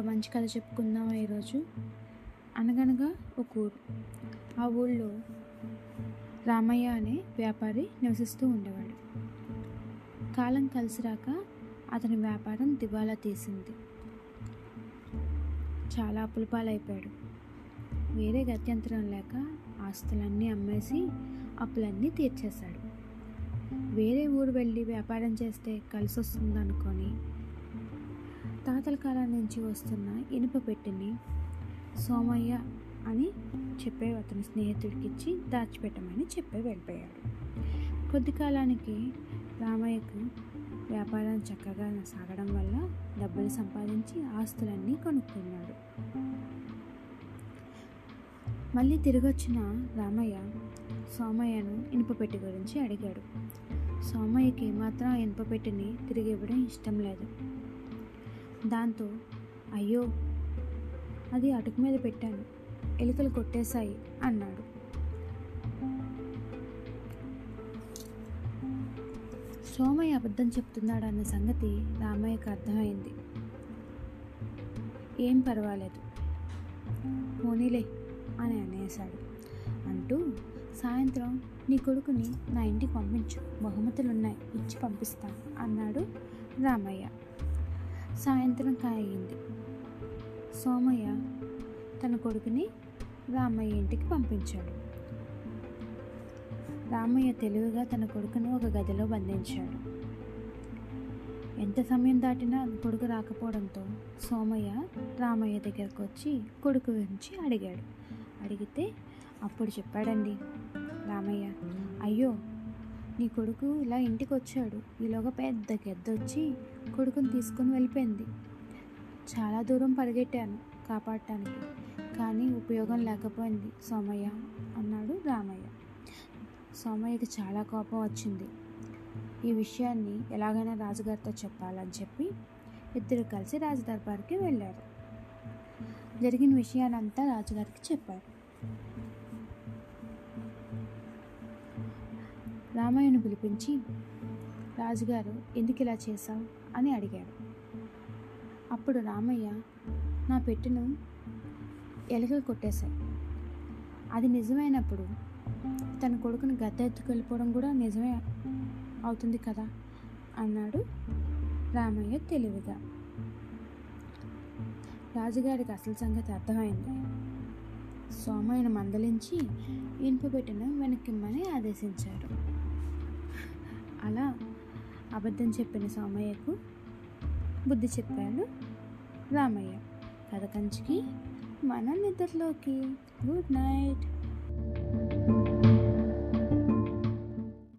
మంచి కథ చెప్పుకుందాం ఈరోజు? అనగనగా ఒక ఊరు. ఆ ఊళ్ళో రామయ్య అనే వ్యాపారి నివసిస్తూ ఉండేవాడు. కాలం కలిసి రాక అతని వ్యాపారం దివాలా తీసింది. చాలా అప్పులపాలైపోయాడు. వేరే గత్యంతరం లేక ఆస్తులన్నీ అమ్మేసి అప్పులన్నీ తీర్చేశాడు. వేరే ఊరు వెళ్ళి వ్యాపారం చేస్తే కలిసి వస్తుంది అనుకొని తాతల కాలం నుంచి వస్తున్న ఇనుప పెట్టిని సోమయ్య అని చెప్పే అతని స్నేహితుడికి ఇచ్చి దాచిపెట్టమని చెప్పి వెళ్ళిపోయాడు. కొద్ది కాలానికి రామయ్యకు వ్యాపారం చక్కగా సాగడం వల్ల డబ్బులు సంపాదించి ఆస్తులన్నీ కొనుక్కున్నాడు. మళ్ళీ తిరిగొచ్చిన రామయ్య సోమయ్యను ఇనుపపెట్టి గురించి అడిగాడు. సోమయ్యకి మాత్రం ఆ ఇనుపపెట్టిని తిరిగి ఇవ్వడం ఇష్టం లేదు. దాంతో అయ్యో అది అటుకు మీద పెట్టాను. ఎలుకలు కొట్టేశాయి అన్నాడు. సోమయ్య అబద్ధం చెప్తున్నాడు అన్న సంగతి రామయ్యకు అర్థమైంది. ఏం పర్వాలేదు. పోనీలే అని అనేశాడు. అంటూ సాయంత్రం నీ కొడుకుని నా ఇంటికి పంపించు. బహుమతులున్నాయి. ఇచ్చి పంపిస్తాను అన్నాడు రామయ్య. సాయంత్రం కాయింది సోమయ్య తన కొడుకుని రామయ్య ఇంటికి పంపించాడు. రామయ్య తెలివిగా తన కొడుకును ఒక గదిలో బంధించాడు. ఎంత సమయం దాటినా కొడుకు రాకపోవడంతో సోమయ్య రామయ్య దగ్గరకు వచ్చి కొడుకు గురించి అడిగాడు. అడిగితే అప్పుడు చెప్పాడండి రామయ్య అయ్యో నీ కొడుకు ఇలా ఇంటికి వచ్చాడు ఈలోగా పెద్ద గెద్ద వచ్చి కొడుకుని తీసుకొని వెళ్ళిపోయింది. చాలా దూరం పరిగెట్టాను కాపాడటానికి. కానీ ఉపయోగం లేకపోయింది. సోమయ్య అన్నాడు రామయ్య. సోమయ్యకి చాలా కోపం వచ్చింది. ఈ విషయాన్ని ఎలాగైనా రాజుగారితో చెప్పాలని చెప్పి ఇద్దరు కలిసి రాజు దర్బార్కి వెళ్ళారు. జరిగిన విషయానంతా రాజుగారికి చెప్పారు. రామయ్యను పిలిపించి రాజుగారు ఎందుకు ఇలా చేశావు? అని అడిగాడు. అప్పుడు రామయ్య నా పెట్టెను ఎలుకలు కొట్టేశాయి. అది నిజమైనప్పుడు తన కొడుకుని గద్ద ఎత్తుకెళ్ళిపోవడం కూడా నిజమే అవుతుంది కదా? అన్నాడు రామయ్య తెలివిగా. రాజుగారికి అసలు సంగతి అర్థమైంది. సోమయ్యను మందలించి ఇనుప వెనక్కిమ్మని ఆదేశించారు. అలా అబద్ధం చెప్పిన సోమయ్యకు బుద్ధి చెప్పాడు రామయ్య. కథ కంచికి మన నిద్రలోకి. Good night.